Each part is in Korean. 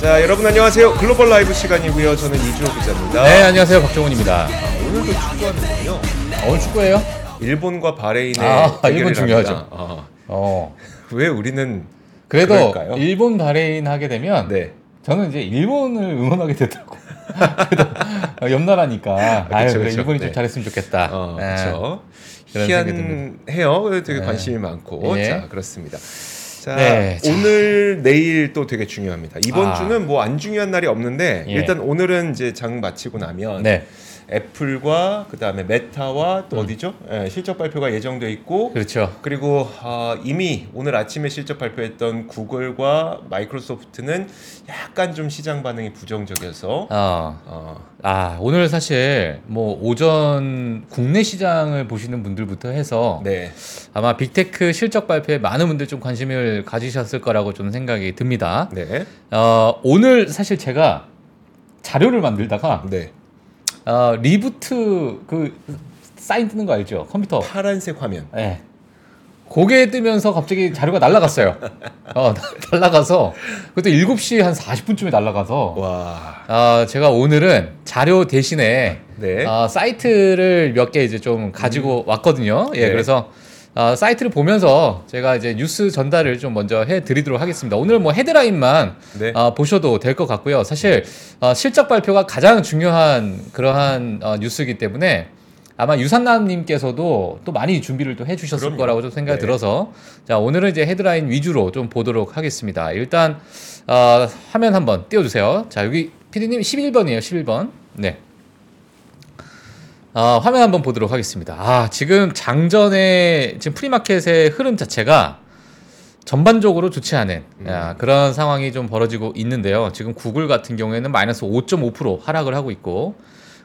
자, 여러분 안녕하세요. 글로벌 라이브 시간이고요. 저는 이주호 기자입니다. 네, 안녕하세요. 박종훈입니다. 오늘도 축구하는군요. 오늘 축구예요? 일본과 바레인의 아, 대결을 일본 중요하죠. 합니다. 아, 어. 왜 우리는 그래도 그럴까요? 일본 바레인 하게 되면 네. 저는 이제 일본을 응원하게 되더라고. 그래도 어, 옆나라니까. 아, 그쵸, 그래, 그쵸. 일본이 네. 좀 잘했으면 좋겠다. 어, 네. 그렇죠. 그런 생각이 희한해요. 되게 네. 관심이 많고. 예. 자, 그렇습니다. 자, 네, 자. 오늘 내일 또 되게 중요합니다. 이번 아. 주는 뭐 안 중요한 날이 없는데 예. 일단 오늘은 이제 장 마치고 나면 네, 애플과 그다음에 메타와 또 어디죠? 예, 실적 발표가 예정돼 있고 그렇죠. 그리고 아, 이미 오늘 아침에 실적 발표했던 구글과 마이크로소프트는 약간 좀 시장 반응이 부정적이어서 어, 어, 아 오늘 사실 뭐 오전 국내 시장을 보시는 분들부터 해서 네, 아마 빅테크 실적 발표에 많은 분들 좀 관심을 가지셨을 거라고 좀 생각이 듭니다. 네, 어, 오늘 사실 제가 자료를 만들다가 네, 어, 리부트 그 사인 뜨는 거 알죠? 컴퓨터. 파란색 화면. 예. 그게 뜨면서 갑자기 자료가 날아갔어요. 어, 날아가서 그것도 7시 한 40분쯤에 날아가서 와, 어, 제가 오늘은 자료 대신에 네, 어, 사이트를 몇 개 이제 좀 가지고 왔거든요. 예, 네. 그래서 어, 사이트를 보면서 제가 이제 뉴스 전달을 좀 먼저 해드리도록 하겠습니다. 오늘 뭐 헤드라인만 네, 어, 보셔도 될 것 같고요. 사실 어, 실적 발표가 가장 중요한 그러한 어, 뉴스이기 때문에 아마 유산남님께서도 또 많이 준비를 또 해주셨을 그럼요. 거라고 좀 생각이 네. 들어서 자 오늘은 이제 헤드라인 위주로 좀 보도록 하겠습니다. 일단 어, 화면 한번 띄워주세요. 자 여기 PD님 11번이에요. 11번. 네. 어, 화면 한번 보도록 하겠습니다. 아, 지금 장전의 지금 프리마켓의 흐름 자체가 전반적으로 좋지 않은 음. 야, 그런 상황이 좀 벌어지고 있는데요. 지금 구글 같은 경우에는 마이너스 5.5% 하락을 하고 있고,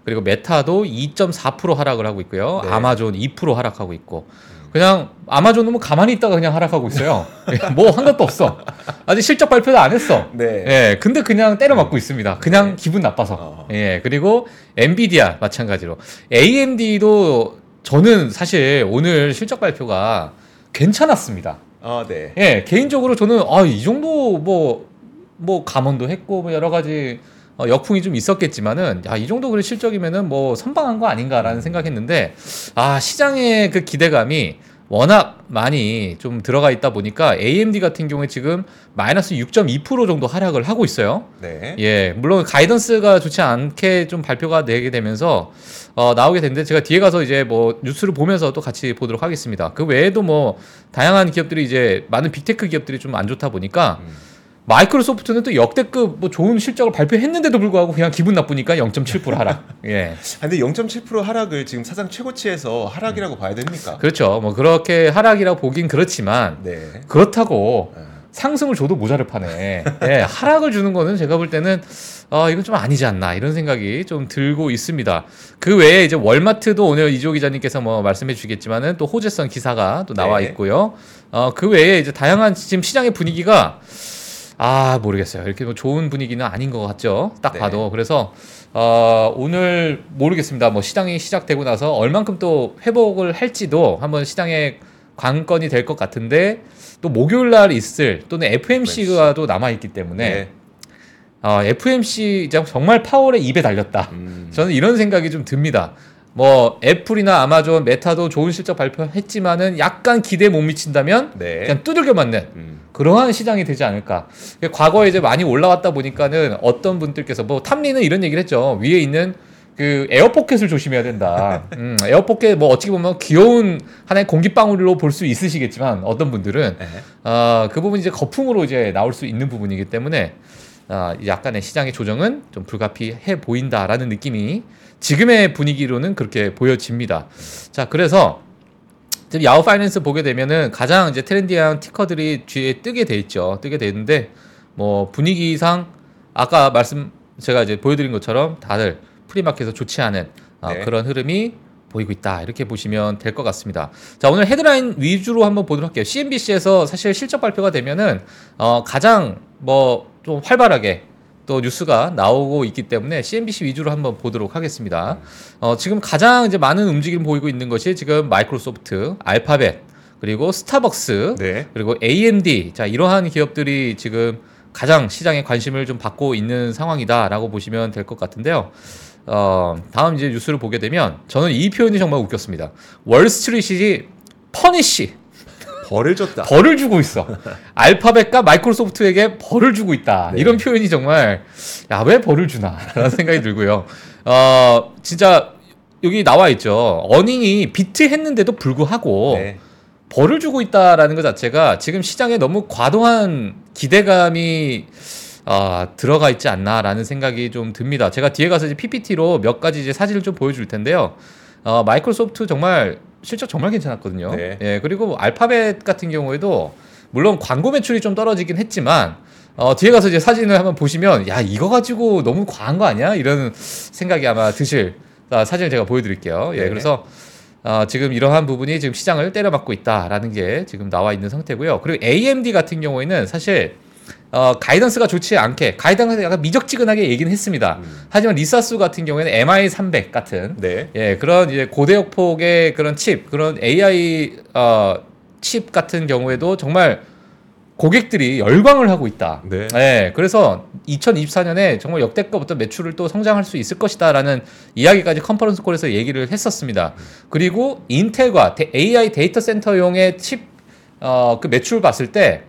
그리고 메타도 2.4% 하락을 하고 있고요. 네. 아마존 2% 하락하고 있고, 그냥 아마존은 뭐 가만히 있다가 그냥 하락하고 있어요. 뭐 한 것도 없어. 아직 실적 발표도 안 했어. 네, 예, 근데 그냥 때려 맞고 있습니다. 그냥 기분 나빠서. 어. 예, 그리고 엔비디아 마찬가지로 AMD도 저는 사실 오늘 실적 발표가 괜찮았습니다. 아, 네, 예, 개인적으로 저는 아, 이 정도 뭐, 뭐 감원도 했고 뭐 여러 가지 어, 역풍이 좀 있었겠지만은 야, 이 정도 그래 실적이면은 뭐 선방한 거 아닌가라는 생각했는데 아, 시장의 그 기대감이 워낙 많이 좀 들어가 있다 보니까 AMD 같은 경우에 지금 마이너스 6.2% 정도 하락을 하고 있어요. 네, 예, 물론 가이던스가 좋지 않게 좀 발표가 되게 되면서 어, 나오게 됐는데 제가 뒤에 가서 이제 뭐 뉴스를 보면서 또 같이 보도록 하겠습니다. 그 외에도 뭐 다양한 기업들이 이제 많은 빅테크 기업들이 좀 안 좋다 보니까 음. 마이크로소프트는 또 역대급 뭐 좋은 실적을 발표했는데도 불구하고 그냥 기분 나쁘니까 0.7% 하락. 예. 아, 근데 0.7% 하락을 지금 사상 최고치에서 하락이라고 봐야 됩니까? 그렇죠. 뭐 그렇게 하락이라고 보긴 그렇지만 네, 그렇다고 어, 상승을 줘도 모자를 판에. 예, 하락을 주는 거는 제가 볼 때는 어, 이건 좀 아니지 않나 이런 생각이 좀 들고 있습니다. 그 외에 이제 월마트도 오늘 이조 기자님께서 뭐 말씀해 주겠지만은 또 호재성 기사가 또 나와 네. 있고요. 어, 그 외에 이제 다양한 지금 시장의 분위기가 아 모르겠어요. 이렇게 뭐 좋은 분위기는 아닌 것 같죠. 딱 네. 봐도 그래서 어, 오늘 모르겠습니다. 뭐 시장이 시작되고 나서 얼만큼 또 회복을 할지도 한번 시장의 관건이 될 것 같은데 또 목요일 날 있을 또는 FMC가 또 남아 있기 때문에 네, 어, FOMC 정말 파월의 입에 달렸다. 음, 저는 이런 생각이 좀 듭니다. 뭐 애플이나 아마존, 메타도 좋은 실적 발표했지만은 약간 기대 못 미친다면 네, 그냥 두들겨 맞는 음, 그러한 시장이 되지 않을까. 과거에 이제 많이 올라왔다 보니까는 어떤 분들께서 뭐 톰 리는 이런 얘기를 했죠. 위에 있는 그 에어포켓을 조심해야 된다. 음, 에어포켓 뭐 어떻게 보면 귀여운 하나의 공기방울로 볼 수 있으시겠지만 어떤 분들은 네. 어, 그 부분이 이제 거품으로 이제 나올 수 있는 부분이기 때문에 아, 약간의 시장의 조정은 좀 불가피해 보인다라는 느낌이 지금의 분위기로는 그렇게 보여집니다. 자, 그래서 지금 야후 파이낸스 보게 되면은 가장 이제 트렌디한 ticker들이 뒤에 뜨게 돼 있죠. 뜨게 돼 있는데 뭐 분위기상 아까 말씀 제가 이제 보여드린 것처럼 다들 프리마켓에서 좋지 않은 아, 네. 그런 흐름이 보이고 있다 이렇게 보시면 될 것 같습니다. 자 오늘 헤드라인 위주로 한번 보도록 할게요. CNBC에서 사실 실적 발표가 되면은 어, 가장 뭐 좀 활발하게 또 뉴스가 나오고 있기 때문에 CNBC 위주로 한번 보도록 하겠습니다. 어, 지금 가장 이제 많은 움직임 보이고 있는 것이 지금 마이크로소프트, 알파벳, 그리고 스타벅스, 네. 그리고 AMD 자 이러한 기업들이 지금 가장 시장에 관심을 좀 받고 있는 상황이다라고 보시면 될 것 같은데요. 어, 다음 이제 뉴스를 보게 되면 저는 이 표현이 정말 웃겼습니다. 월스트리트이 퍼니시 벌을 줬다. 벌을 주고 있어. 알파벳과 마이크로소프트에게 벌을 주고 있다. 네. 이런 표현이 정말 야 왜 벌을 주나라는 생각이 들고요. 어 진짜 여기 나와 있죠. 어닝이 비트했는데도 불구하고 네. 벌을 주고 있다라는 것 자체가 지금 시장에 너무 과도한 기대감이 아, 들어가 있지 않나라는 생각이 좀 듭니다. 제가 뒤에 가서 이제 PPT로 몇 가지 이제 사진을 좀 보여줄 텐데요. 어, 마이크로소프트 정말 실적 정말 괜찮았거든요. 네. 예, 그리고 알파벳 같은 경우에도 물론 광고 매출이 좀 떨어지긴 했지만 어, 뒤에 가서 이제 사진을 한번 보시면 야 이거 가지고 너무 과한 거 아니야? 이런 생각이 아마 드실 아, 사진을 제가 보여드릴게요. 예, 네. 그래서 어, 지금 이러한 부분이 지금 시장을 때려맞고 있다라는 게 지금 나와 있는 상태고요. 그리고 AMD 같은 경우에는 사실 어, 가이던스가 좋지 않게 가이던스가 약간 미적지근하게 얘기는 했습니다. 음. 하지만 리사 수 같은 경우에는 MI300 같은 네. 예 그런 이제 고대역폭의 그런 칩 그런 AI 어, 칩 같은 경우에도 정말 고객들이 열광을 하고 있다. 네. 예, 그래서 2024년에 정말 역대급 어떤 매출을 또 성장할 수 있을 것이다라는 이야기까지 컨퍼런스 콜에서 얘기를 했었습니다. 그리고 인텔과 데- AI 데이터 센터용의 칩, 어, 그 매출 봤을 때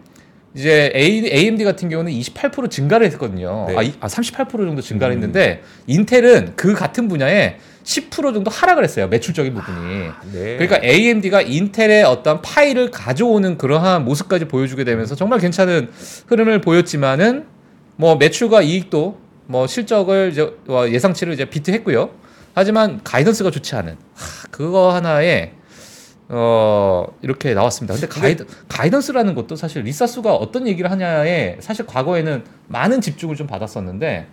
이제 AMD 같은 경우는 28% 증가를 했거든요. 네. 아, 이- 아, 38% 정도 증가를 했는데 인텔은 그 같은 분야에 10% 정도 하락을 했어요. 매출적인 부분이. 네. 그러니까 AMD가 인텔의 어떤 파일을 가져오는 그러한 모습까지 보여주게 되면서 정말 괜찮은 흐름을 보였지만은 뭐 매출과 이익도 뭐 실적을 이제 어, 예상치를 이제 비트했고요. 하지만 가이던스가 좋지 않은 하, 그거 하나에 어 이렇게 나왔습니다. 근데 가이드, 가이던스라는 것도 사실 리사수가 어떤 얘기를 하냐에 사실 과거에는 많은 집중을 좀 받았었는데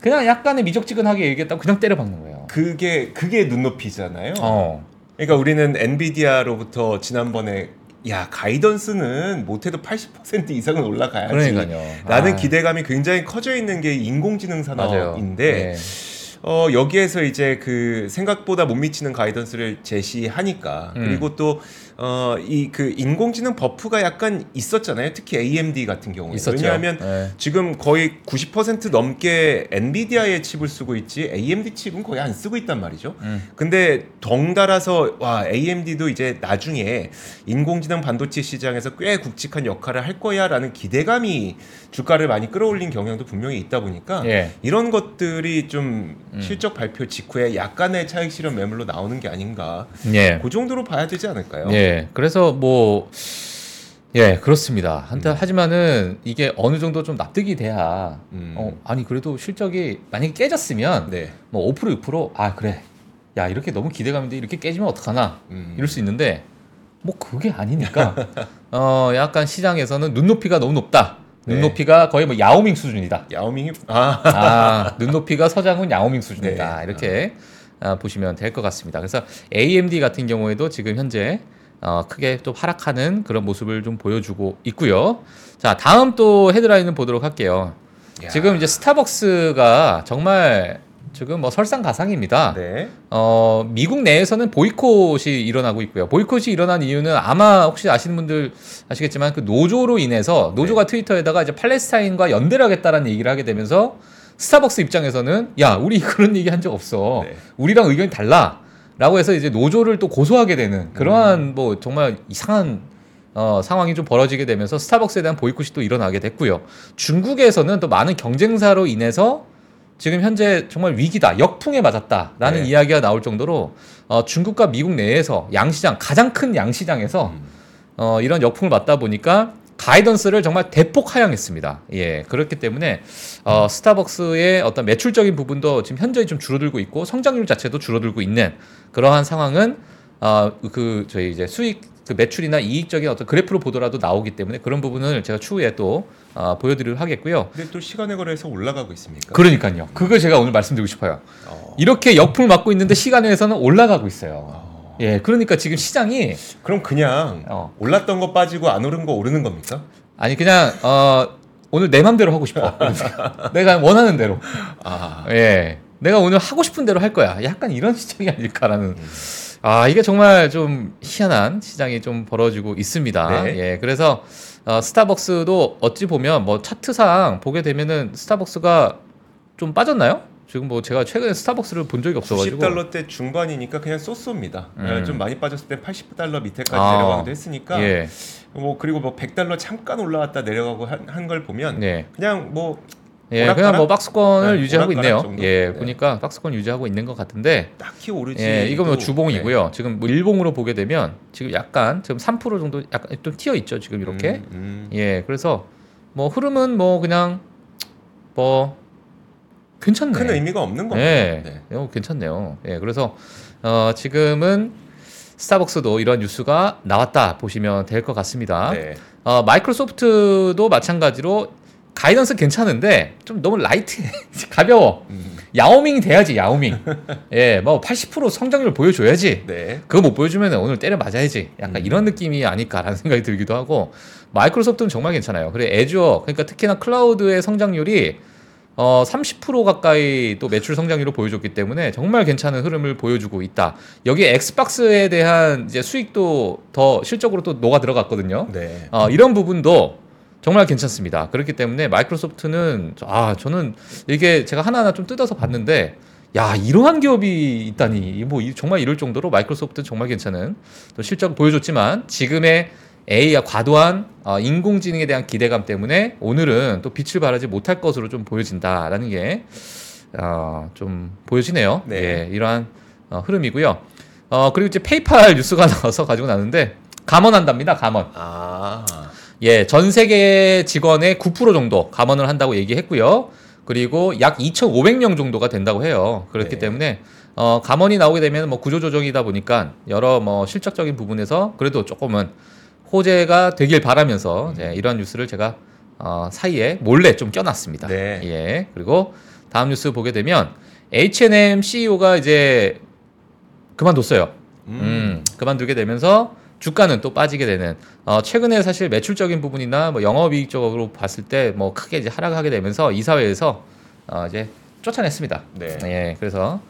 그냥 약간의 미적지근하게 얘기했다고 그냥 때려박는 거예요. 그게 그게 눈높이잖아요. 어. 그러니까 우리는 엔비디아로부터 지난번에 야 가이던스는 못해도 80% 이상은 올라가야지. 그러니까요. 라는 아. 기대감이 굉장히 커져 있는 게 인공지능. 산업인데 네. 어, 여기에서 이제 그 생각보다 못 미치는 가이던스를 제시하니까 음. 그리고 또 어, 이 그 인공지능 버프가 약간 있었잖아요. 특히 AMD 같은 경우에. 있었죠. 왜냐하면 네. 지금 거의 90% 넘게 엔비디아의 칩을 쓰고 있지 AMD 칩은 거의 안 쓰고 있단 말이죠. 음. 근데 덩달아서 와 AMD도 이제 나중에 인공지능 반도체 시장에서 꽤 굵직한 역할을 할 거야라는 기대감이 주가를 많이 끌어올린 경향도 분명히 있다 보니까 예. 이런 것들이 좀 음. 실적 발표 직후에 약간의 차익 실현 매물로 나오는 게 아닌가 예. 그 정도로 봐야 되지 않을까요? 예. 그래서 뭐 예, 그렇습니다. 한데 음. 하지만은 이게 어느 정도 좀 납득이 돼야 음. 어, 아니 그래도 실적이 만약에 깨졌으면 네. 뭐 5% 6%아 그래. 야, 이렇게 너무 기대감인데 이렇게 깨지면 어떡하나? 음. 이럴 수 있는데 뭐 그게 아니니까 어, 약간 시장에서는 눈높이가 너무 높다. 네. 눈높이가 거의 뭐 야오밍 수준이다. 야오밍이 아 아, 눈높이가 서장훈 야오밍 수준이다. 네. 이렇게 아, 보시면 될 것 같습니다. 그래서 AMD 같은 경우에도 지금 현재 어, 크게 또 하락하는 그런 모습을 좀 보여주고 있고요. 자, 다음 또 헤드라인을 보도록 할게요. 야. 지금 이제 스타벅스가 정말 지금 뭐 설상가상입니다. 네. 어, 미국 내에서는 보이콧이 일어나고 있고요. 보이콧이 일어난 이유는 아마 혹시 아시는 분들 아시겠지만 그 노조로 인해서 노조가 네. 트위터에다가 이제 팔레스타인과 연대를 하겠다라는 얘기를 하게 되면서 스타벅스 입장에서는 야, 우리 그런 얘기 한 적 없어. 네. 우리랑 의견이 달라. 라고 해서 이제 노조를 또 고소하게 되는 음. 그러한 뭐 정말 이상한 어, 상황이 좀 벌어지게 되면서 스타벅스에 대한 보이콧이 또 일어나게 됐고요. 중국에서는 또 많은 경쟁사로 인해서 지금 현재 정말 위기다, 역풍에 맞았다라는 네. 이야기가 나올 정도로 어, 중국과 미국 내에서 양시장 가장 큰 양시장에서 음. 어, 이런 역풍을 맞다 보니까 가이던스를 정말 대폭 하향했습니다. 예, 그렇기 때문에 어, 스타벅스의 어떤 매출적인 부분도 지금 현저히 좀 줄어들고 있고 성장률 자체도 줄어들고 있는 그러한 상황은 어, 그 저희 이제 수익 그 매출이나 이익적인 어떤 그래프로 보더라도 나오기 때문에 그런 부분을 제가 추후에 또 어, 보여드리도록 하겠고요. 근데 또 시간에 걸해서 올라가고 있습니까? 그러니까요. 그걸 제가 오늘 말씀드리고 싶어요. 어. 이렇게 역풍을 맞고 있는데 시간에서는 올라가고 있어요. 어. 예, 그러니까 지금 시장이 그럼 그냥 어. 올랐던 거 빠지고 안 오른 거 오르는 겁니까? 아니 그냥 어 오늘 내 맘대로 하고 싶어. 내가 원하는 대로. 아. 예. 내가 오늘 하고 싶은 대로 할 거야. 약간 이런 시장이 아닐까라는. 아, 이게 정말 좀 희한한 시장이 좀 벌어지고 있습니다. 네. 예. 그래서 어, 스타벅스도 어찌 보면 뭐 차트상 보게 되면은 스타벅스가 좀 빠졌나요? 지금 뭐 제가 최근에 스타벅스를 본 적이 없어가지고 90달러대 중반이니까 그냥 쏘쏘입니다. 음. 좀 많이 빠졌을 때 80달러 밑에까지 아. 내려가기도 했으니까 예, 뭐 그리고 뭐 100달러 잠깐 올라왔다 내려가고 한 걸 보면 네. 그냥 뭐 예, 오락가락? 그냥 뭐 박스권을 네, 유지하고 있네요. 정도? 예, 네. 보니까 박스권 유지하고 있는 것 같은데, 딱히 오르지. 예, 이거 뭐 또- 주봉이고요. 네. 지금 뭐 일봉으로 보게 되면 지금 약간 지금 3% 정도 약간 좀 튀어 있죠. 지금 이렇게. 음, 음. 예, 그래서 뭐 흐름은 뭐 그냥 뭐 괜찮네. 큰 의미가 없는 겁니다. 네, 네. 어, 괜찮네요. 예, 그래서 어, 지금은 스타벅스도 이런 뉴스가 나왔다 보시면 될 것 같습니다. 네. 어, 마이크로소프트도 마찬가지로 가이던스 괜찮은데 좀 너무 라이트해 가벼워 음, 야오밍이 돼야지 야오밍 예뭐 80% 성장률 보여줘야지 네. 그거 못 보여주면 오늘 때려 맞아야지 약간 음. 이런 느낌이 아닐까라는 생각이 들기도 하고 마이크로소프트는 정말 괜찮아요 그리고 애주어 그러니까 특히나 클라우드의 성장률이 어, 30% 가까이 또 매출 성장률을 보여줬기 때문에 정말 괜찮은 흐름을 보여주고 있다. 여기에 엑스박스에 대한 이제 수익도 더 실적으로 또 녹아 들어갔거든요. 네. 어, 이런 부분도 정말 괜찮습니다. 그렇기 때문에 마이크로소프트는 아 저는 이게 제가 하나하나 좀 뜯어서 봤는데 야 이러한 기업이 있다니 뭐 이- 정말 이럴 정도로 마이크로소프트는 정말 괜찮은 또 실적 보여줬지만 지금의 AI와 과도한 어, 인공지능에 대한 기대감 때문에 오늘은 또 빛을 발하지 못할 것으로 좀 보여진다라는 게 어, 좀 보여지네요. 네. 예, 이러한 어, 흐름이고요. 어, 그리고 이제 페이팔 뉴스가 나와서 가지고 나는데 감원한답니다. 감원. 아. 예, 전 세계 직원의 9% 정도 감원을 한다고 얘기했고요. 그리고 약 2,500명 정도가 된다고 해요. 그렇기 네. 때문에 어, 감원이 나오게 되면 뭐 구조조정이다 보니까 여러 뭐 실적적인 부분에서 그래도 조금은 호재가 되길 바라면서 예, 이런 뉴스를 제가 어, 사이에 몰래 좀 껴놨습니다. 네. 예, 그리고 다음 뉴스 보게 되면 H&M CEO가 이제 그만뒀어요. 음. 음, 그만두게 되면서 주가는 또 빠지게 되는 어, 최근에 사실 매출적인 부분이나 뭐 영업이익적으로 봤을 때 뭐 크게 이제 하락하게 되면서 이사회에서 어, 이제 쫓아냈습니다. 네. 예, 그래서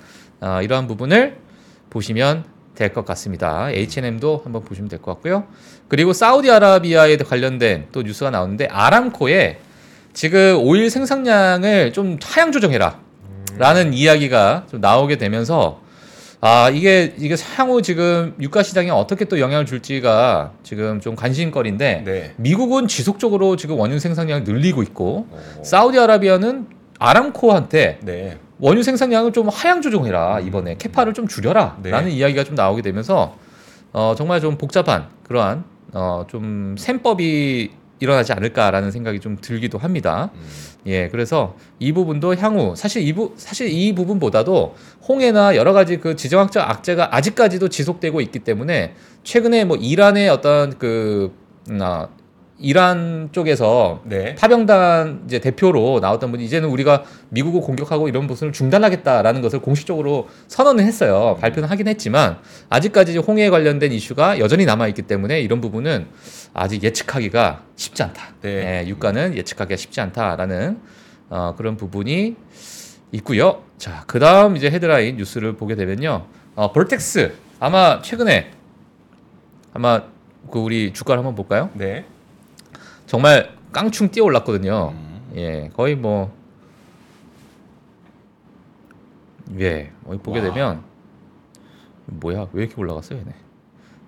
어, 이러한 부분을 보시면 될 것 같습니다. H&M도 한번 보시면 될 것 같고요. 그리고 사우디아라비아에 관련된 또 뉴스가 나오는데 아람코에 지금 오일 생산량을 좀 하향 조정해라. 라는 이야기가 좀 나오게 되면서 아 이게 이게 향후 지금 유가 시장에 어떻게 또 영향을 줄지가 지금 좀 관심거리인데 네. 미국은 지속적으로 지금 원유 생산량을 늘리고 있고 어. 사우디아라비아는 아람코한테 네. 원유 생산량을 좀 하향 조정해라 이번에 캐파를 좀 줄여라 네. 라는 이야기가 좀 나오게 되면서 어 정말 좀 복잡한 그러한 어 좀 셈법이 일어나지 않을까라는 생각이 좀 들기도 합니다. 음. 예, 그래서 이 부분도 향후 사실 이 부, 사실 이 부분보다도 홍해나 여러 가지 그 지정학적 악재가 아직까지도 지속되고 있기 때문에 최근에 뭐 이란의 어떤 그 음, 아, 이란 쪽에서 네. 파병단 이제 대표로 나왔던 분이 이제는 우리가 미국을 공격하고 이런 모습을 중단하겠다라는 것을 공식적으로 선언을 했어요. 발표는 하긴 했지만 아직까지 홍해에 관련된 이슈가 여전히 남아 있기 때문에 이런 부분은 아직 예측하기가 쉽지 않다. 네. 예, 유가는 예측하기가 쉽지 않다라는 어, 그런 부분이 있고요. 자, 그다음 이제 헤드라인 뉴스를 보게 되면요. 어, 볼텍스 아마 최근에 아마 그 우리 주가를 한번 볼까요? 네. 정말 깡충 뛰어 올랐거든요. 음. 예, 거의 뭐 예, 거기 보게 와. 되면 뭐야 왜 이렇게 올라갔어요, 얘네.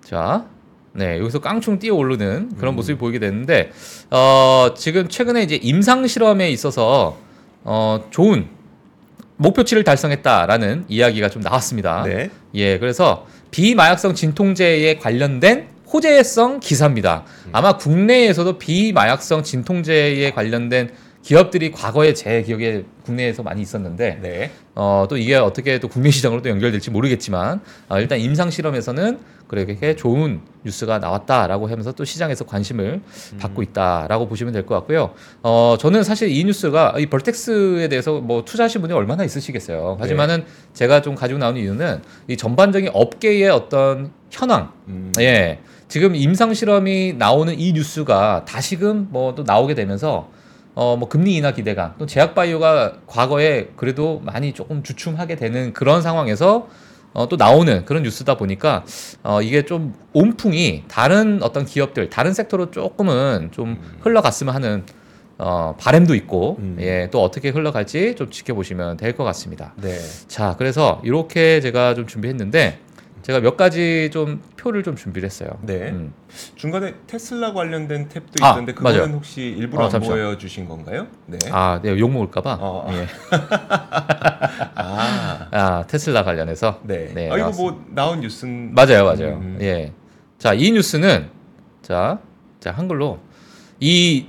자, 네 여기서 깡충 뛰어 오르는 그런 음. 모습이 보이게 되는데 어, 지금 최근에 이제 임상 실험에 있어서 어, 좋은 목표치를 달성했다라는 이야기가 좀 나왔습니다. 네. 예, 그래서 비마약성 진통제에 관련된 호재성 기사입니다. 아마 국내에서도 비마약성 진통제에 관련된 기업들이 과거에 제 기억에 국내에서 많이 있었는데 네. 어, 또 이게 어떻게 또 국내 시장으로 또 연결될지 모르겠지만 어, 일단 임상 실험에서는 그렇게 좋은 뉴스가 나왔다라고 하면서 또 시장에서 관심을 받고 있다라고 보시면 될 것 같고요. 어, 저는 사실 이 뉴스가 이 벌텍스에 대해서 뭐 투자하신 분이 얼마나 있으시겠어요. 하지만은 제가 좀 가지고 나오는 이유는 이 전반적인 업계의 어떤 현황, 음. 예. 지금 임상 실험이 나오는 이 뉴스가 다시금 뭐 또 나오게 되면서 어 뭐 금리 인하 기대감 또 제약 바이오가 과거에 그래도 많이 조금 주춤하게 되는 그런 상황에서 어, 또 나오는 그런 뉴스다 보니까 어, 이게 좀 온풍이 다른 어떤 기업들, 다른 섹터로 조금은 좀 흘러갔으면 하는 어, 바램도 있고 음. 예, 또 어떻게 흘러갈지 좀 지켜보시면 될 것 같습니다. 네. 자, 그래서 이렇게 제가 좀 준비했는데 제가 몇 가지 좀 표를 좀 준비를 했어요. 네. 음. 중간에 테슬라 관련된 탭도 아, 있던데 그거는 맞아요. 혹시 일부러 어, 안. 보여주신 건가요? 네. 아, 네, 욕 먹을까봐. 어, 어. 예. 아, 아, 테슬라 관련해서. 네. 네, 아 이거 나왔습니다. 뭐 나온 뉴스는 맞아요, 맞아요. 음. 예. 자, 이 뉴스는 자, 자 한글로 이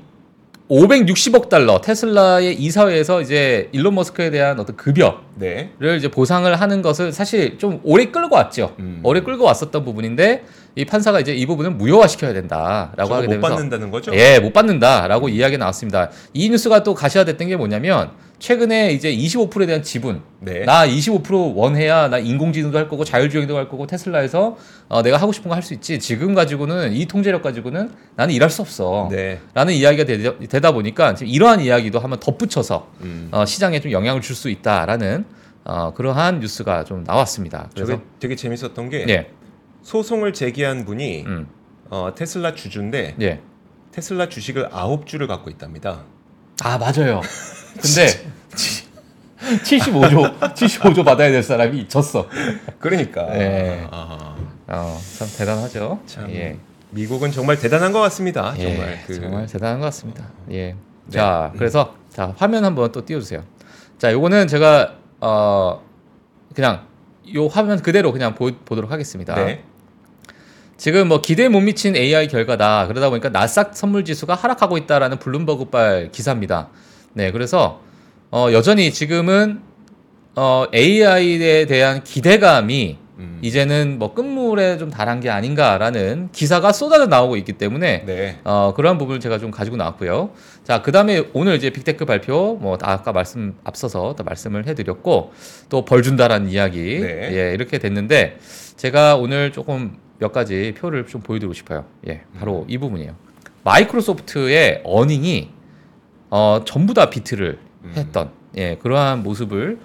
560억 달러 테슬라의 이사회에서 이제 일론 머스크에 대한 어떤 급여를 네. 이제 보상을 하는 것을 사실 좀 오래 끌고 왔죠. 음. 오래 끌고 왔었던 부분인데 이 판사가 이제 이 부분을 무효화시켜야 된다라고 하게 못 되면서 받는다는 거죠? 예, 못 받는다라고 이야기가 나왔습니다. 이 뉴스가 또 가시화됐던 게 뭐냐면 최근에 이제 25%에 대한 지분 네. 나 25% 원해야 나 인공지능도 할 거고 자율주행도 할 거고 테슬라에서 어, 내가 하고 싶은 거 할 수 있지 지금 가지고는 이 통제력 가지고는 나는 일할 수 없어 네. 라는 이야기가 되, 다 보니까 지금 이러한 이야기도 한번 덧붙여서 음. 어, 시장에 좀 영향을 줄 수 있다라는 어, 그러한 뉴스가 좀 나왔습니다 그래서 되게 재밌었던 게 예, 소송을 제기한 분이 음, 어, 테슬라 주주인데 예. 테슬라 주식을 아홉 주를 갖고 있답니다. 아 맞아요 근데 75조 75조 받아야 될 사람이 졌어 그러니까 네. 아, 어, 참 대단하죠 참 예. 미국은 정말 대단한 것 같습니다. 예, 정말 그 정말 대단한 것 같습니다. 예. 네. 자, 음. 그래서 자 화면 한번 또 띄워주세요. 자, 요거는 제가 어 그냥 요 화면 그대로 그냥 보, 보도록 하겠습니다. 네. 지금 뭐 기대에 못 미친 AI 결과다. 그러다 보니까 나스닥 선물 지수가 하락하고 있다라는 블룸버그발 기사입니다. 네, 그래서 어 여전히 지금은 어 AI에 대한 기대감이 음. 이제는 뭐 끝물에 좀 달한 게 아닌가라는 기사가 쏟아져 나오고 있기 때문에 네. 어, 그러한 부분을 제가 좀 가지고 나왔고요. 자, 그 다음에 오늘 이제 빅테크 발표, 뭐, 다 아까 말씀, 앞서서 또 말씀을 해드렸고, 또 벌 준다라는 이야기, 네. 예, 이렇게 됐는데, 제가 오늘 조금 몇 가지 표를 좀 보여드리고 싶어요. 예, 바로 이 부분이에요. 마이크로소프트의 어닝이, 어, 전부 다 비트를 음. 했던, 예, 그러한 모습을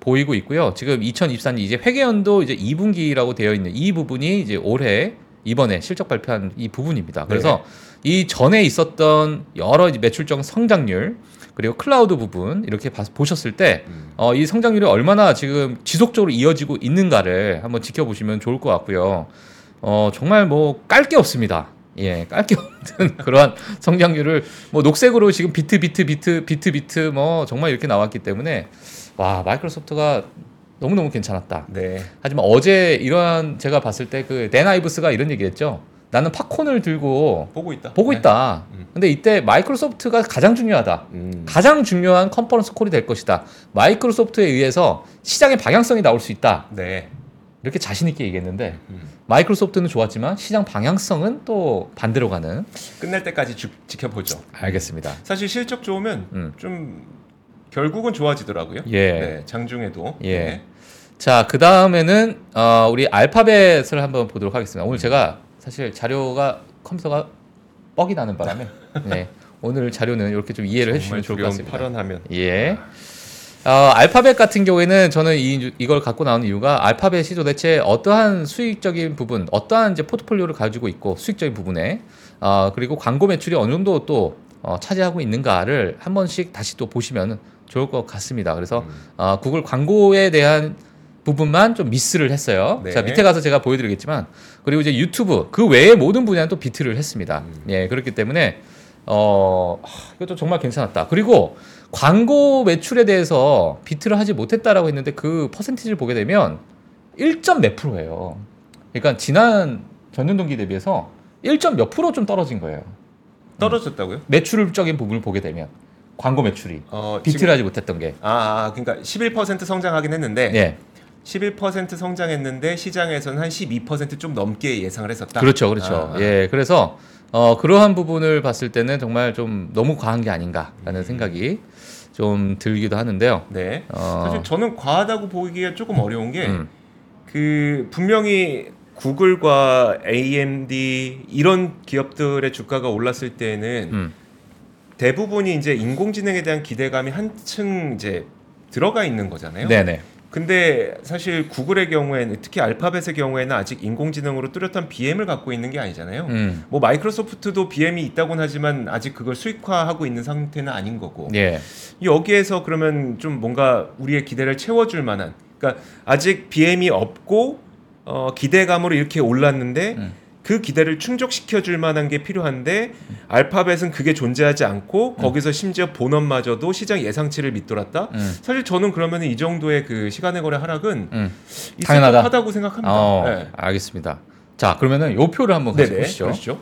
보이고 있고요. 지금 2024년 이제 회계연도 이제 2분기라고 되어 있는 이 부분이 이제 올해 이번에 실적 발표한 이 부분입니다. 그래서 이 전에 있었던 여러 매출적 성장률 그리고 클라우드 부분 이렇게 봐- 보셨을 때 음. 어, 이 성장률이 얼마나 지금 지속적으로 이어지고 있는가를 한번 지켜보시면 좋을 것 같고요. 어, 정말 뭐 깔 게 없습니다. 예, 깔 게 없는 그러한 성장률을 뭐 녹색으로 지금 beat beat beat beat beat 뭐 정말 이렇게 나왔기 때문에 와 마이크로소프트가 너무 너무 괜찮았다. 네. 하지만 어제 이러한 제가 봤을 때그 데나이브스가 이런 얘기했죠. 나는 팝콘을 들고 보고 있다. 보고 네. 있다. 음. 근데 이때 마이크로소프트가 가장 중요하다. 음. 가장 중요한 컨퍼런스 콜이 될 것이다. 마이크로소프트에 의해서 시장의 방향성이 나올 수 있다. 네. 이렇게 자신 있게 얘기했는데 음. 마이크로소프트는 좋았지만 시장 방향성은 또 반대로 가는. 끝날 때까지 주, 지켜보죠. 알겠습니다. 사실 실적 좋으면 음. 좀 결국은 좋아지더라고요. 예. 네, 장중에도. 예. 네. 자, 그 다음에는 어, 우리 알파벳을 한번 보도록 하겠습니다. 오늘 제가 사실 자료가 컴퓨터가 뻑이 나는 바람에 네, 오늘 자료는 이렇게 좀 이해를 해주시면 좋을 것 같습니다. 파란 화면. 예. 어, 알파벳 같은 경우에는 저는 이, 이걸 갖고 나온 이유가 알파벳이 도대체 어떠한 수익적인 부분, 어떠한 이제 포트폴리오를 가지고 있고 수익적인 부분에 어, 그리고 광고 매출이 어느 정도 또 어, 차지하고 있는가를 한 번씩 다시 또 보시면 좋을 것 같습니다. 그래서 음. 어, 구글 광고에 대한 부분만 좀 미스를 했어요. 네. 자 밑에 가서 제가 보여드리겠지만 그리고 이제 유튜브 그 외의 모든 분야는 또 비트를 했습니다. 음. 예 그렇기 때문에 어 하, 이것도 정말 괜찮았다. 그리고 광고 매출에 대해서 비트를 하지 못했다라고 했는데 그 퍼센티지를 보게 되면 1점 몇 프로예요. 그러니까 지난 전년 동기 대비해서 1점 몇 프로 좀 떨어진 거예요. 떨어졌다고요? 매출적인 부분을 보게 되면 광고 매출이 어, 비트를 지금- 하지 못했던 게 아, 아, 그러니까 11% 성장하긴 했는데 예. 11% 성장했는데 시장에서는 한 12%좀 넘게 예상을 했었다. 그렇죠, 그렇죠. 아, 아. 예, 그래서 어, 그러한 부분을 봤을 때는 정말 좀 너무 과한 게 아닌가라는 음. 생각이 좀 들기도 하는데요. 네. 어, 사실 저는 과하다고 보기가 조금 어려운 게 음, 그 분명히 구글과 AMD 이런 기업들의 주가가 올랐을 때는 음, 대부분이 이제 인공지능에 대한 기대감이 한층 이제 들어가 있는 거잖아요. 네네. 근데 사실 구글의 경우에는 특히 알파벳의 경우에는 아직 인공지능으로 뚜렷한 BM을 갖고 있는 게 아니잖아요. 음. 뭐 마이크로소프트도 BM이 있다고는 하지만 아직 그걸 수익화하고 있는 상태는 아닌 거고 예. 여기에서 그러면 좀 뭔가 우리의 기대를 채워줄 만한 그러니까 아직 BM이 없고 어, 기대감으로 이렇게 올랐는데 음. 그 기대를 충족시켜 줄 만한 게 필요한데 알파벳은 그게 존재하지 않고 거기서 심지어 본업마저도 시장 예상치를 밑돌았다. 음. 사실 저는 그러면 이 정도의 그 시간의 거래 하락은 음. 당연하다. 법하다고 생각합니다. 어, 네. 알겠습니다. 자, 그러면은 요 표를 한번 같이 네네. 보시죠. 그러시죠.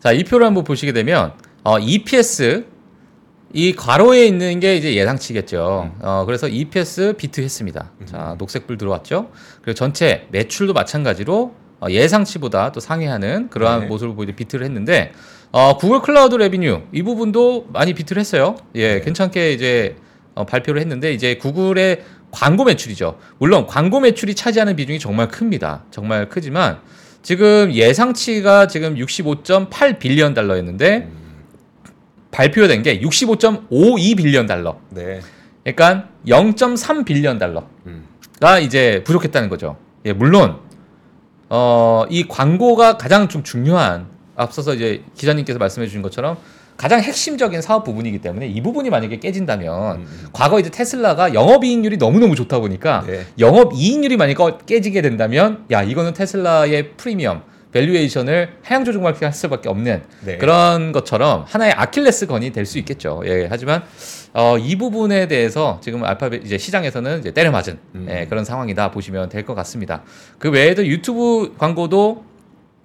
자, 이 표를 한번 보시게 되면 어, EPS 이 괄호에 있는 게 이제 예상치겠죠. 어, 그래서 EPS 비트했습니다. 자, 녹색불 들어왔죠. 그리고 전체 매출도 마찬가지로 어, 예상치보다 또 상회하는 그러한 네. 모습을 보이게 beat를 했는데 어, 구글 클라우드 revenue 이 부분도 많이 beat를 했어요. 예, 네. 괜찮게 이제 어, 발표를 했는데 이제 구글의 광고 매출이죠. 물론 광고 매출이 차지하는 비중이 정말 큽니다. 정말 크지만 지금 예상치가 지금 65.8 billion 달러였는데 음, 발표된 게 65.52 billion 달러. 네. 그러니까 0.3 billion 달러가 음. 이제 부족했다는 거죠. 예, 물론 어, 이 광고가 가장 좀 중요한 앞서서 이제 기자님께서 말씀해 주신 것처럼 가장 핵심적인 사업 부분이기 때문에 이 부분이 만약에 깨진다면 음, 음. 과거 이제 테슬라가 영업이익률이 너무너무 좋다 보니까 네. 영업이익률이 만약에 깨지게 된다면 야 이거는 테슬라의 프리미엄 valuation을 하향 조정받게 할 수밖에 없는 네. 그런 것처럼 하나의 아킬레스건이 될 수 있겠죠. 예, 하지만 어, 이 부분에 대해서 지금 알파벳 이제 시장에서는 이제 때려맞은 음. 예, 그런 상황이다 보시면 될 것 같습니다. 그 외에도 유튜브 광고도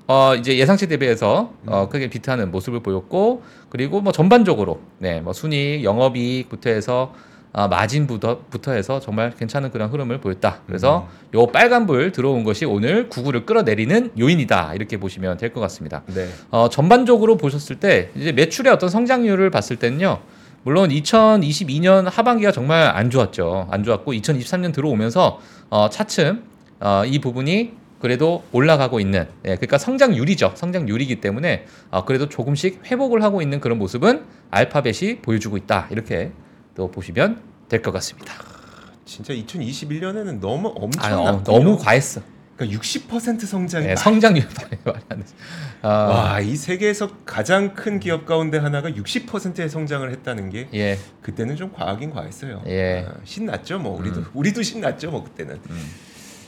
어, 이제 예상치 대비해서 음. 어, 크게 비트하는 모습을 보였고 그리고 뭐 전반적으로 네, 뭐 순이익, 영업이익부터 해서 아, 마진부터 부터 해서 정말 괜찮은 그런 흐름을 보였다. 그래서 음. 요 빨간불 들어온 것이 오늘 구글을 끌어내리는 요인이다. 이렇게 보시면 될 것 같습니다. 네. 어, 전반적으로 보셨을 때 이제 매출의 어떤 성장률을 봤을 때는요. 물론 2022년 하반기가 정말 안 좋았죠. 안 좋았고 2023년 들어오면서 어, 차츰 어, 이 부분이 그래도 올라가고 있는 예, 그러니까 성장률이죠. 성장률이기 때문에 어, 그래도 조금씩 회복을 하고 있는 그런 모습은 알파벳이 보여주고 있다. 이렇게 또 보시면 될 것 같습니다. 진짜 2021년에는 너무 아, 엄청났군요. 어, 너무 과했어. 그러니까 60% 성장이 예, 성장률 말이 안 돼. 아, 와, 이 세계에서 가장 큰 기업 가운데 하나가 60%의 성장을 했다는 게 예, 그때는 좀 과하긴 과했어요. 예. 아, 신났죠, 뭐 우리도 우리도 신났죠, 뭐 그때는. 음.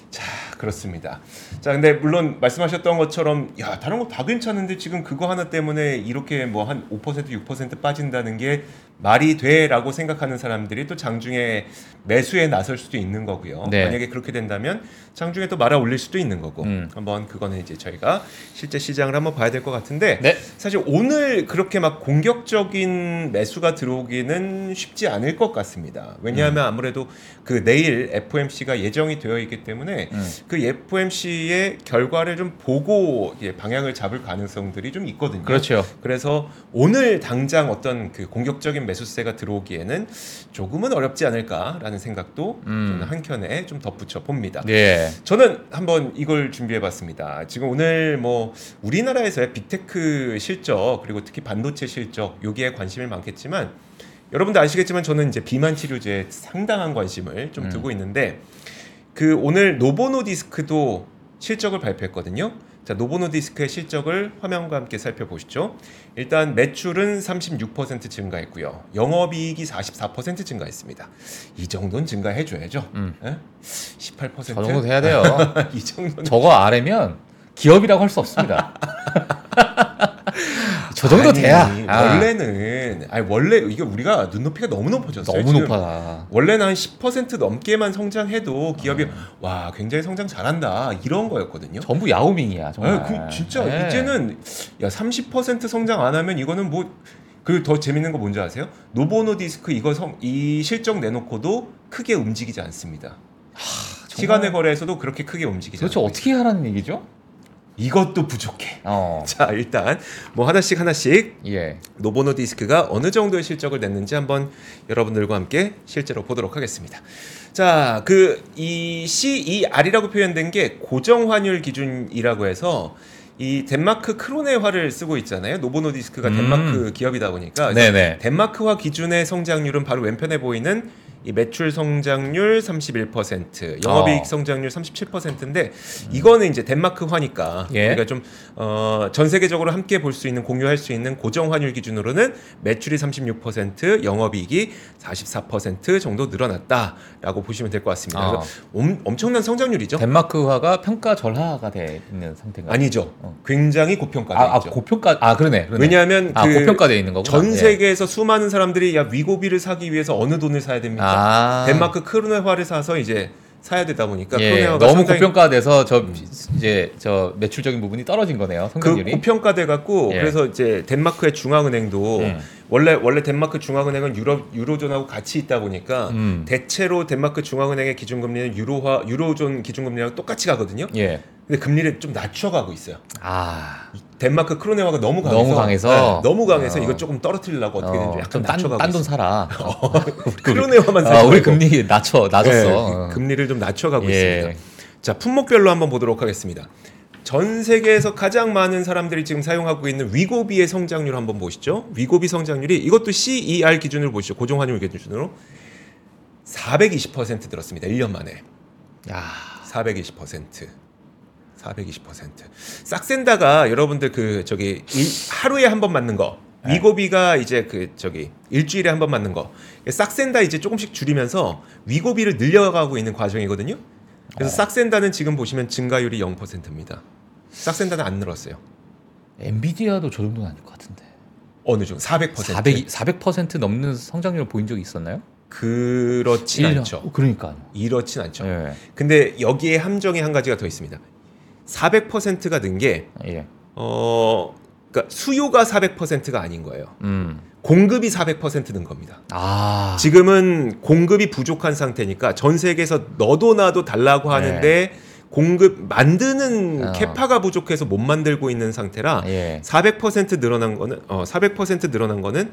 자, 그렇습니다. 자, 근데 물론 말씀하셨던 것처럼 야 다른 거 다 괜찮은데 지금 그거 하나 때문에 이렇게 뭐 한 5% 6% 빠진다는 게 말이 돼라고 생각하는 사람들이 또 장중에 매수에 나설 수도 있는 거고요. 네. 만약에 그렇게 된다면 장중에 또 말아 올릴 수도 있는 거고. 음. 한번 그거는 이제 저희가 실제 시장을 한번 봐야 될 것 같은데 네. 사실 오늘 그렇게 막 공격적인 매수가 들어오기는 쉽지 않을 것 같습니다. 왜냐하면 아무래도 그 내일 FOMC가 예정이 되어 있기 때문에 음. 그 FOMC의 결과를 좀 보고 방향을 잡을 가능성들이 좀 있거든요. 그렇죠. 그래서 오늘 당장 어떤 그 공격적인 매수세가 들어오기에는 조금은 어렵지 않을까라는 생각도 음. 저는 한켠에 좀 덧붙여 봅니다. 네. 저는 한번 이걸 준비해봤습니다. 지금 오늘 뭐 우리나라에서의 빅테크 실적 그리고 특히 반도체 실적 여기에 관심이 많겠지만 여러분도 아시겠지만 저는 이제 비만 치료제에 상당한 관심을 좀 음. 두고 있는데 그 오늘 노보노디스크도 실적을 발표했거든요. 자, 노보노디스크의 실적을 화면과 함께 살펴보시죠. 일단 매출은 36% 증가했고요. 영업이익이 44% 증가했습니다. 이 정도는 증가해 줘야죠. 음. 예? 18%? 저 정도 돼야 돼요. 이 정도는 저거 아래면 기업이라고 할 수 없습니다. 저 정도 아니, 돼야. 아, 원래는 아 니 원래 이게 우리가 눈높이가 너무 높아졌어요. 너무 높아. 원래는 한 10% 넘게만 성장해도 기업이 어. 와 굉장히 성장 잘한다 이런 거였거든요. 전부 야오밍이야 정말. 아, 그 진짜 네. 이제는 야 30% 성장 안 하면 이거는 뭐그더 재밌는 거 뭔지 아세요? 노보노디스크 이거 성, 이 실적 내놓고도 크게 움직이지 않습니다. 시간의 거래에서도 그렇게 크게 움직이지 도대체 않고 어떻게 하라는 얘기죠? 이것도 부족해. 어. 자 일단 뭐 하나씩 하나씩 예. 노보노 디스크가 어느 정도의 실적을 냈는지 한번 여러분들과 함께 실제로 보도록 하겠습니다. 자, 그 이 CER이라고 표현된 게 고정 환율 기준이라고 해서 이 덴마크 크로네화를 쓰고 있잖아요. 노보노 디스크가 음. 덴마크 기업이다 보니까 네네. 덴마크화 기준의 성장률은 바로 왼편에 보이는 이 매출 성장률 31%, 영업이익 어. 성장률 37%인데 이거는 이제 덴마크화니까 예. 우리가 좀 어, 전 세계적으로 함께 볼 수 있는 공유할 수 있는 고정 환율 기준으로는 매출이 36%, 영업이익이 44% 정도 늘어났다라고 보시면 될 것 같습니다. 어. 그래서 엄, 엄청난 성장률이죠. 덴마크화가 평가 절하가 돼 있는 상태인가요? 아니죠. 어. 굉장히 고평가돼 아, 아, 있죠. 고평가 아 그러네. 그러네. 왜냐하면 아 그 고평가돼 있는 거구나. 전 예. 세계에서 수많은 사람들이 야 위고비를 사기 위해서 어느 돈을 사야 됩니까? 아. 덴마크 크로네화를 사서 이제 사야 되다 보니까 예, 너무 고평가돼서 저 이제 저 매출적인 부분이 떨어진 거네요. 그 성장률이. 고평가돼 갖고 예. 그래서 이제 덴마크의 중앙은행도 음. 원래 원래 덴마크 중앙은행은 유럽 유로존하고 같이 있다 보니까 음. 대체로 덴마크 중앙은행의 기준금리는 유로화 유로존 기준금리랑 똑같이 가거든요. 예. 근데 금리를 좀 낮춰가고 있어요. 아. 덴마크 크로네화가 너무 강해서 너무 강해서? 네, 너무 강해서 어. 이거 조금 떨어뜨리려고 어떻게든 좀 약간 낮춰가고 딴돈 있어요. 사라. 크로네화만 아, 사지 우리 말고. 금리 낮춰 낮았어. 네, 어. 금리를 좀 낮춰가고 예. 있습니다. 자 품목별로 한번 보도록 하겠습니다. 전 세계에서 가장 많은 사람들이 지금 사용하고 있는 위고비의 성장률 한번 보시죠. 위고비 성장률이 이것도 CER 기준으로 보시죠. 고정 환율 기준으로 420% 들었습니다. 1년 만에 야. 420%. 420%. 싹센다가 여러분들 그 저기 일, 하루에 한 번 맞는 거. 네. 위고비가 이제 그 저기 일주일에 한 번 맞는 거. 싹센다 이제 조금씩 줄이면서 위고비를 늘려가고 있는 과정이거든요. 그래서 어. 싹센다는 지금 보시면 증가율이 0%입니다. 싹센다는 안 늘었어요. 엔비디아도 저 정도는 아닐 것 같은데. 어느 정도 400%. 400 400% 넘는 성장률을 보인 적이 있었나요? 그렇진 일 년. 않죠. 어, 그러니까요. 이렇진 않죠. 예. 근데 여기에 함정이 한 가지가 더 있습니다. 400%가 는 게 예. 어, 그러니까 수요가 400%가 아닌 거예요. 음. 공급이 400%는 겁니다. 아. 지금은 공급이 부족한 상태니까 전 세계에서 너도 나도 달라고 하는데 공급 만드는 네. 어. 캐파가 부족해서 못 만들고 있는 상태라 예. 400% 늘어난 거는 어, 400% 늘어난 거는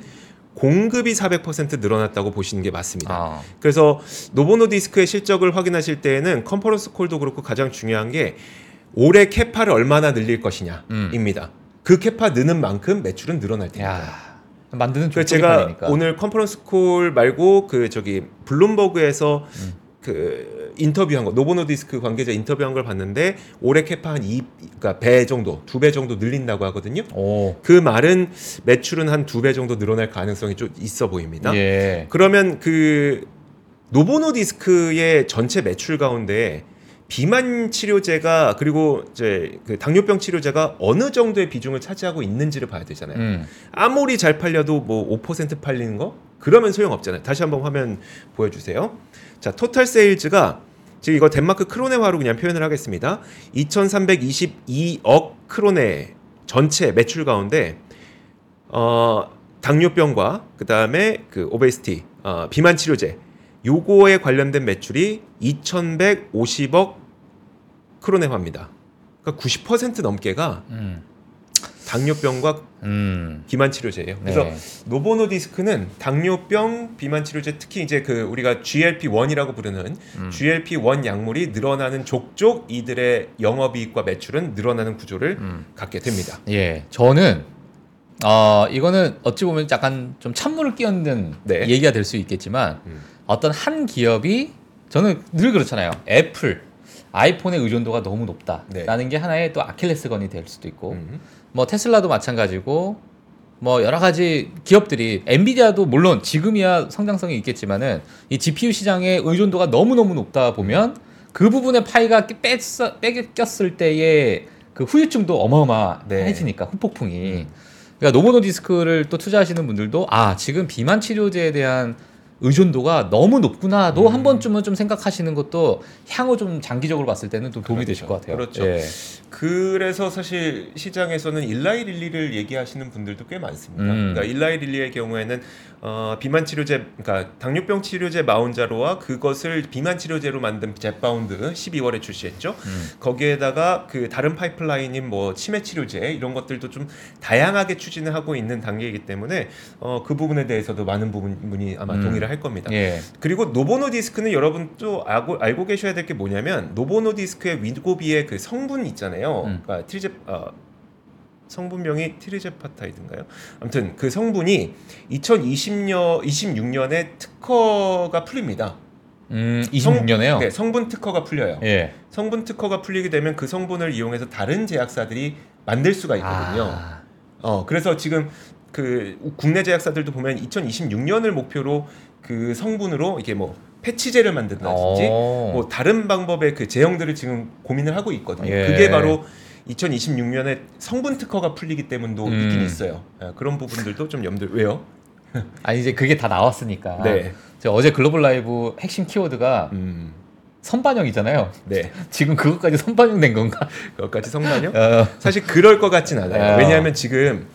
공급이 400% 늘어났다고 보시는 게 맞습니다. 아. 그래서 노보노디스크의 실적을 확인하실 때에는 conference call도 그렇고 가장 중요한 게 올해 capa를 얼마나 늘릴 음. 것이냐입니다. 그 capa 느는 만큼 매출은 늘어날 테니까. 야. 만드는 그래서 족족이 제가 팔리니까. 오늘 conference call 말고 그 저기 블룸버그에서 음. 그 인터뷰한 거 노보노디스크 관계자 인터뷰한 걸 봤는데 올해 capa 한 2, 그러니까 배 정도, 두 배 정도 늘린다고 하거든요. 오. 그 말은 매출은 한 두 배 정도 늘어날 가능성이 좀 있어 보입니다. 예. 그러면 그 노보노디스크의 전체 매출 가운데 비만 치료제가 그리고 이제 그 당뇨병 치료제가 어느 정도의 비중을 차지하고 있는지를 봐야 되잖아요. 음. 아무리 잘 팔려도 뭐 5% 팔리는 거 그러면 소용 없잖아요. 다시 한번 화면 보여주세요. 자, 토탈 세일즈가 지금 이거 덴마크 크로네화로 그냥 표현을 하겠습니다. 2,322억 크로네 전체 매출 가운데 어 당뇨병과 그 다음에 그 obesity 어, 비만 치료제 요거에 관련된 매출이 2,150억 크로네화입니다. 그러니까 90% 넘게가 음. 당뇨병과 음. 비만 치료제예요. 그래서 네. 노보노디스크는 당뇨병 비만 치료제 특히 이제 그 우리가 GLP-1이라고 부르는 음. GLP-1 약물이 늘어나는 족족 이들의 영업 이익과 매출은 늘어나는 구조를 음. 갖게 됩니다. 예, 저는 어 이거는 어찌 보면 약간 좀 찬물을 끼얹는 네. 얘기가 될 수 있겠지만 음. 어떤 한 기업이 저는 늘 그렇잖아요. 애플 아이폰의 의존도가 너무 높다라는 네. 게 하나의 또 아킬레스건이 될 수도 있고 음. 뭐 테슬라도 마찬가지고 뭐 여러 가지 기업들이 엔비디아도 물론 지금이야 성장성이 있겠지만은 이 GPU 시장의 의존도가 너무 너무 높다 보면 그 부분의 파이가 뺐어, 뺏겼을 때의 그 후유증도 어마어마해지니까 후폭풍이. 음. 그러니까 노보노디스크를 또 투자하시는 분들도 아 지금 비만 치료제에 대한 의존도가 너무 높구나도 음. 한 번쯤은 좀 생각하시는 것도 향후 좀 장기적으로 봤을 때는 좀 도움이 되실 것 같아요. 그렇죠. 예. 그래서 사실 시장에서는 일라이 릴리를 얘기하시는 분들도 꽤 많습니다. 음. 그러니까 일라이 릴리의 경우에는 어, 비만 치료제, 그러니까 당뇨병 치료제 마운자로와 그것을 비만 치료제로 만든 젭바운드 12월에 출시했죠. 음. 거기에다가 그 다른 파이프라인인 뭐 치매 치료제 이런 것들도 좀 다양하게 추진을 하고 있는 단계이기 때문에 어, 그 부분에 대해서도 많은 부분이 아마 음. 동의를 할 겁니다. 예. 그리고 노보노디스크는 여러분 또 알고, 알고 계셔야 될 게 뭐냐면 노보노디스크의 위고비의 그 성분 있잖아요. 음. 그러니까 트리제 어, 성분명이 티리제파타이드인가요? 아무튼 그 성분이 2020년 26년에 특허가 풀립니다. 음, 26년에요. 네, 성분 특허가 풀려요. 예. 성분 특허가 풀리게 되면 그 성분을 이용해서 다른 제약사들이 만들 수가 있거든요. 아, 어, 그래서 지금 그 국내 제약사들도 보면 2026년을 목표로 그 성분으로 이게 뭐 패치제를 만든다든지 어. 뭐 다른 방법의 그 제형들을 지금 고민을 하고 있거든요. 예. 그게 바로 2026년에 성분 특허가 풀리기 때문도 음. 있긴 있어요. 예, 그런 부분들도 좀 염두 왜요? 아니 이제 그게 다 나왔으니까. 네. 제가 어제 글로벌 라이브 핵심 키워드가 음. 선반영이잖아요. 네. 지금 그것까지 선반영된 건가? 그것까지 성반요? 어. 사실 그럴 것 같진 않아요. 어. 왜냐하면 지금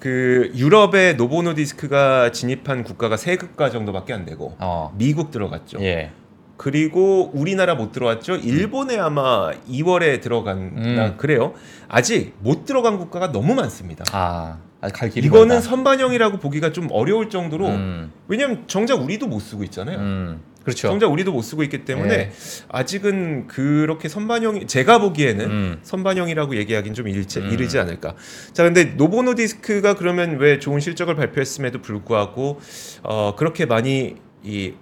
그 유럽의 노보노디스크가 진입한 국가가 세 국가 정도밖에 안 되고 어. 미국 들어갔죠. 예. 그리고 우리나라 못 들어왔죠. 일본에 아마 2월에 들어갔나 음. 그래요. 아직 못 들어간 국가가 너무 많습니다. 아, 갈 길이 이거는 멀다. 선반영이라고 보기가 좀 어려울 정도로 음, 왜냐면 정작 우리도 못 쓰고 있잖아요. 음, 그렇죠. 정작 우리도 못 쓰고 있기 때문에 네. 아직은 그렇게 선반영이 제가 보기에는 음. 선반영이라고 얘기하기는 좀 이르지, 음. 이르지 않을까. 자, 근데 노보노디스크가 그러면 왜 좋은 실적을 발표했음에도 불구하고 어, 그렇게 많이 이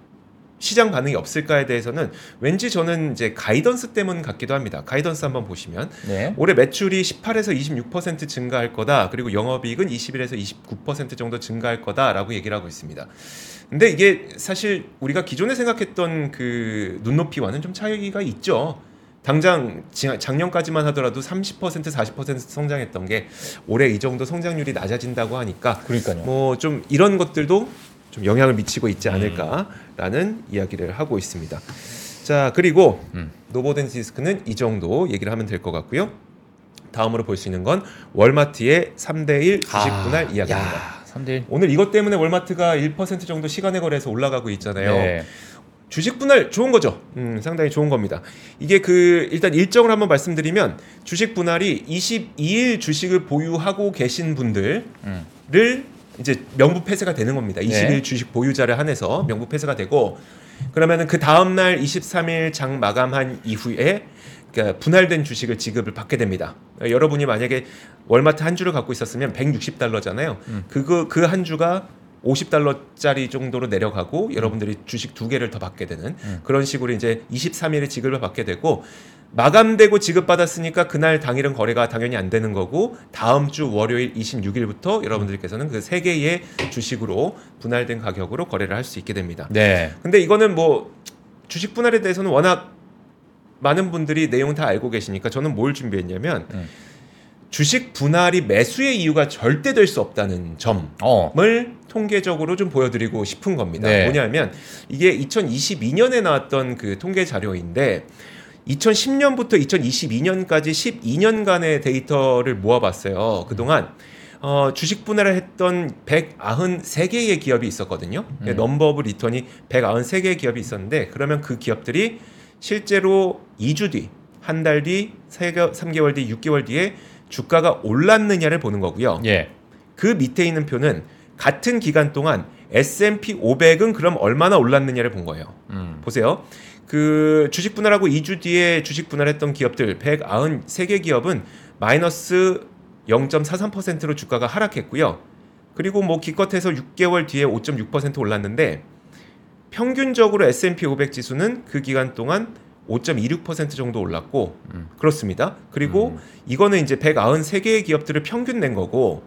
시장 반응이 없을까에 대해서는 왠지 저는 이제 가이던스 때문 같기도 합니다. 가이던스 한번 보시면 네. 올해 매출이 18에서 26% 증가할 거다. 그리고 영업이익은 21에서 29% 정도 증가할 거다라고 얘기를 하고 있습니다. 근데 이게 사실 우리가 기존에 생각했던 그 눈높이와는 좀 차이가 있죠. 당장 지- 작년까지만 하더라도 30% 40% 성장했던 게 올해 이 정도 성장률이 낮아진다고 하니까 그러니까요. 뭐 좀 이런 것들도 좀 영향을 미치고 있지 않을까라는 이야기를 하고 있습니다. 자 그리고 음. 노보덴시스크는 이 정도 얘기를 하면 될 것 같고요. 다음으로 볼 수 있는 건 월마트의 3대1 주식 분할 이야기입니다. 야, 3대1. 오늘 이것 때문에 월마트가 1% 정도 시간의 거래에서 올라가고 있잖아요. 네. 주식 분할 좋은 거죠. 음, 상당히 좋은 겁니다. 이게 그 일단 일정을 한번 말씀드리면 주식 분할이 22일 주식을 보유하고 계신 분들을 음. 이제 명부 폐쇄가 되는 겁니다. 20일 네. 주식 보유자를 한해서 명부 폐쇄가 되고 그러면은 그 다음 날 23일 장 마감한 이후에 그러니까 분할된 주식을 지급을 받게 됩니다. 어, 여러분이 만약에 월마트 한 주를 갖고 있었으면 160달러잖아요. 음. 그거 그 한 주가 50달러짜리 정도로 내려가고 여러분들이 주식 두 개를 더 받게 되는 음. 그런 식으로 이제 23일에 지급을 받게 되고 마감되고 지급받았으니까 그날 당일은 거래가 당연히 안 되는 거고 다음 주 월요일 26일부터 여러분들께서는 그 세 개의 주식으로 분할된 가격으로 거래를 할 수 있게 됩니다. 네. 근데 이거는 뭐 주식 분할에 대해서는 워낙 많은 분들이 내용 다 알고 계시니까 저는 뭘 준비했냐면 음. 주식 분할이 매수의 이유가 절대 될 수 없다는 점을 어. 통계적으로 좀 보여드리고 싶은 겁니다. 네. 뭐냐면 이게 2022년에 나왔던 그 통계 자료인데 2010년부터 2022년까지 12년간의 데이터를 모아봤어요. 그동안 어, 주식 분할을 했던 193개의 기업이 있었거든요. 음. number of return이 193개의 기업이 있었는데 그러면 그 기업들이 실제로 2주 뒤, 한 달 뒤, 3개월 뒤, 6개월 뒤에 주가가 올랐느냐를 보는 거고요. 예. 그 밑에 있는 표는 같은 기간 동안 S&P 500은 그럼 얼마나 올랐느냐를 본 거예요. 음. 보세요. 그 주식 분할하고 2주 뒤에 주식 분할했던 기업들 193개 기업은 마이너스 0.43%로 주가가 하락했고요. 그리고 뭐 기껏해서 6개월 뒤에 5.6% 올랐는데 평균적으로 S&P 500 지수는 그 기간 동안 5.26% 정도 올랐고 음. 그렇습니다. 그리고 이거는 이제 193개의 기업들을 평균 낸 거고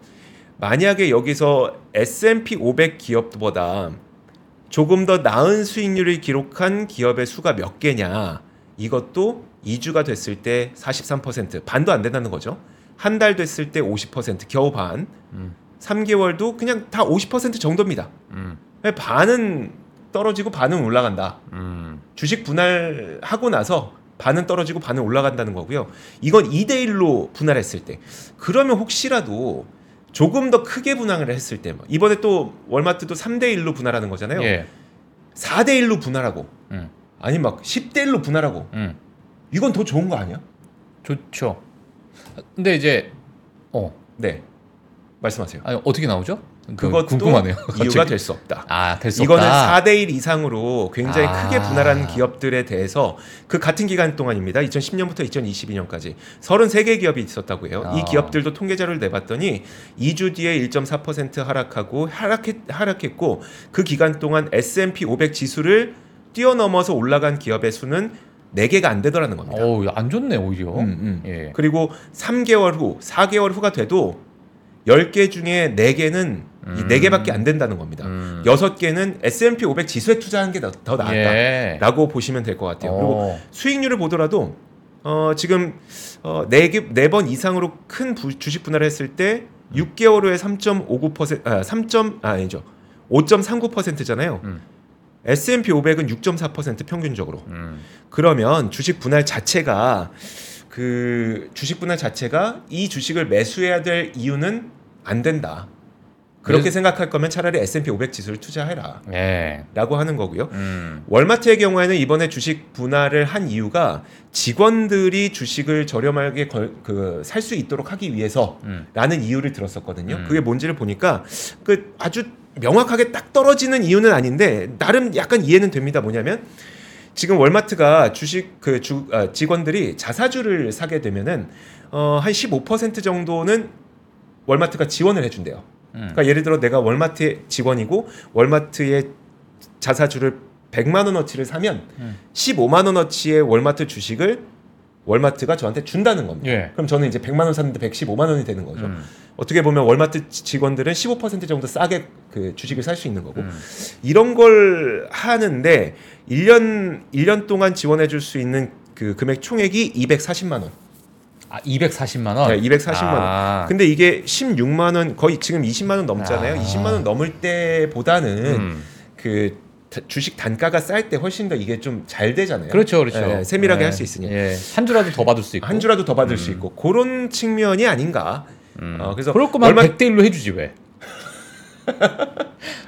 만약에 여기서 S&P 500 기업보다 조금 더 나은 수익률을 기록한 기업의 수가 몇 개냐 이것도 2주가 됐을 때 43% 반도 안 된다는 거죠. 한 달 됐을 때 50% 겨우 반. 음. 3개월도 그냥 다 50% 정도입니다. 음. 반은 떨어지고 반은 올라간다. 음. 주식 분할하고 나서 반은 떨어지고 반은 올라간다는 거고요. 이건 2대 1로 분할했을 때. 그러면 혹시라도 조금 더 크게 분할을 했을 때뭐 이번에 또 월마트도 3대 1로 분할하는 거잖아요. 예. 4대 1로 분할하고 음. 아니 막 10대 1로 분할하고 음. 이건 더 좋은 거 아니야? 좋죠. 근데 이제 어 네. 말씀하세요. 아니 어떻게 나오죠? 그것도 궁금하네요. 이유가. 될 수 없다. 아, 될수 이거는 없다. 4대 1 이상으로 굉장히 아. 크게 분할한 기업들에 대해서 그 같은 기간 동안입니다. 2010년부터 2022년까지 33개 기업이 있었다고 해요. 이 아. 기업들도 통계 자료를 내봤더니 2주 뒤에 1.4% 하락하고 하락했, 하락했고 그 기간 동안 S&P 500 지수를 뛰어넘어서 올라간 기업의 수는 4개가 안 되더라는 겁니다. 어우, 안 좋네 오히려. 음, 음. 예. 그리고 3개월 후, 4개월 후가 돼도 10개 중에 4개는 이 음. 4개밖에 안 된다는 겁니다. 음. 여섯 개는 S&P 500 지수에 투자한 게더 나았다라고 예. 보시면 될 것 같아요. 그리고 어. 수익률을 보더라도 어, 지금 어, 4개 4번 이상으로 큰 부- 주식 분할을 했을 때 6개월 후에 3.59% 아, 3. 아, 아니죠. 5.39%잖아요. 음. S&P 500은 6.4% 평균적으로. 음. 그러면 주식 분할 자체가 그 주식 분할 자체가 이 주식을 매수해야 될 이유는 안 된다. 그렇게 그래서- 생각할 거면 차라리 S&P 500 지수를 투자해라. 예. 라고 하는 거고요. 음. 월마트의 경우에는 이번에 주식 분할을 한 이유가 직원들이 주식을 저렴하게 그 살 수 있도록 하기 위해서라는 음. 이유를 들었었거든요. 음. 그게 뭔지를 보니까 그 아주 명확하게 딱 떨어지는 이유는 아닌데 나름 약간 이해는 됩니다. 뭐냐면 지금 월마트가 주식 그 주, 아, 직원들이 자사주를 사게 되면은 어, 한 15% 정도는 월마트가 지원을 해준대요. 음. 그러니까 예를 들어 내가 월마트의 직원이고 월마트의 자사주를 100만 원어치를 사면 음. 15만 원어치의 월마트 주식을 월마트가 저한테 준다는 겁니다. 예. 그럼 저는 이제 100만 원 샀는데 115만 원이 되는 거죠. 음. 어떻게 보면 월마트 지- 직원들은 15% 정도 싸게 그 주식을 살 수 있는 거고 음. 이런 걸 하는데 1년 1년 동안 지원해 줄 수 있는 그 금액 총액이 240만 원. 아, 240만 원. 네, 240만 원. 아. 근데 이게 16만 원 거의 지금 20만 원 넘잖아요. 아. 20만 원 넘을 때보다는 음. 그 다- 주식 단가가 쌀 때 훨씬 더 이게 좀 잘 되잖아요. 그렇죠, 그렇죠. 예, 세밀하게 예. 할수 있으니 예. 한 주라도 더 받을 수 있고. 한 주라도 더 받을 음. 수 있고 그런 측면이 아닌가. 음. 어, 그래서 그럴 거면 얼마- 100대 1로 해주지 왜?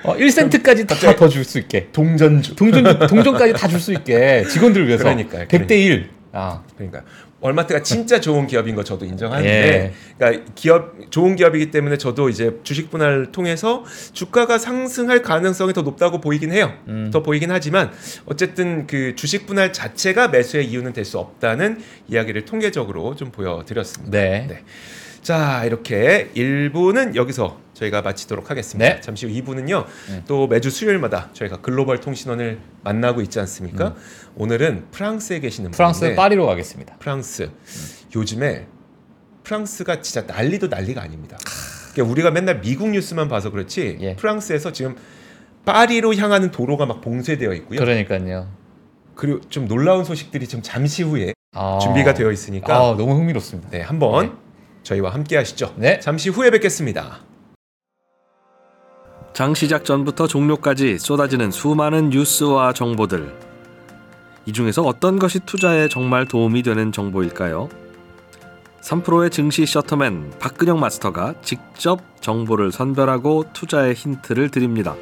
어, 1센트까지 다 더 줄 수 있게. 동전주. 동전 동전까지 다 줄 수 있게 직원들을 위해서. 그러니까요, 100대 1. 아. 그러니까 월마트가 진짜 좋은 기업인 거 저도 인정하는데, 예. 그러니까 기업 좋은 기업이기 때문에 저도 이제 주식 분할을 통해서 주가가 상승할 가능성이 더 높다고 보이긴 해요. 음. 더 보이긴 하지만 어쨌든 그 주식 분할 자체가 매수의 이유는 될 수 없다는 이야기를 통계적으로 좀 보여드렸습니다. 네. 네. 자 이렇게 1부는 여기서 저희가 마치도록 하겠습니다. 네. 잠시 후 2부는요 음. 또 매주 수요일마다 저희가 글로벌 통신원을 만나고 있지 않습니까? 오늘은 프랑스에 계시는 음. 프랑스 분인데 파리로 가겠습니다. 프랑스 요즘에 프랑스가 진짜 난리도 난리가 아닙니다. 그러니까 우리가 맨날 미국 뉴스만 봐서 그렇지 예. 프랑스에서 지금 파리로 향하는 도로가 막 봉쇄되어 있고요. 그러니까요. 그리고 좀 놀라운 소식들이 좀 잠시 후에 아. 준비가 되어 있으니까 아, 너무 흥미롭습니다. 네 한번 네. 저희와 함께 하시죠. 네. 잠시 후에 뵙겠습니다. 장 시작 전부터 종료까지 쏟아지는 수많은 뉴스와 정보들. 이 중에서 어떤 것이 투자에 정말 도움이 되는 정보일까요? 3프로의 증시 셔터맨 박근영 마스터가 직접 정보를 선별하고 투자의 힌트를 드립니다.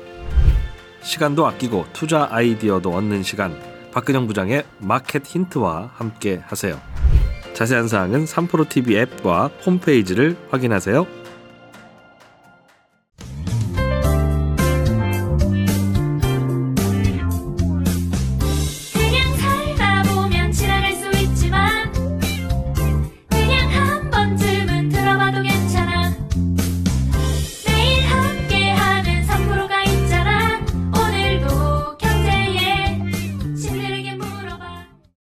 시간도 아끼고 투자 아이디어도 얻는 시간. 박근영 부장의 마켓 힌트와 함께 하세요. 자세한 사항은 3프로 TV 앱과 홈페이지를 확인하세요.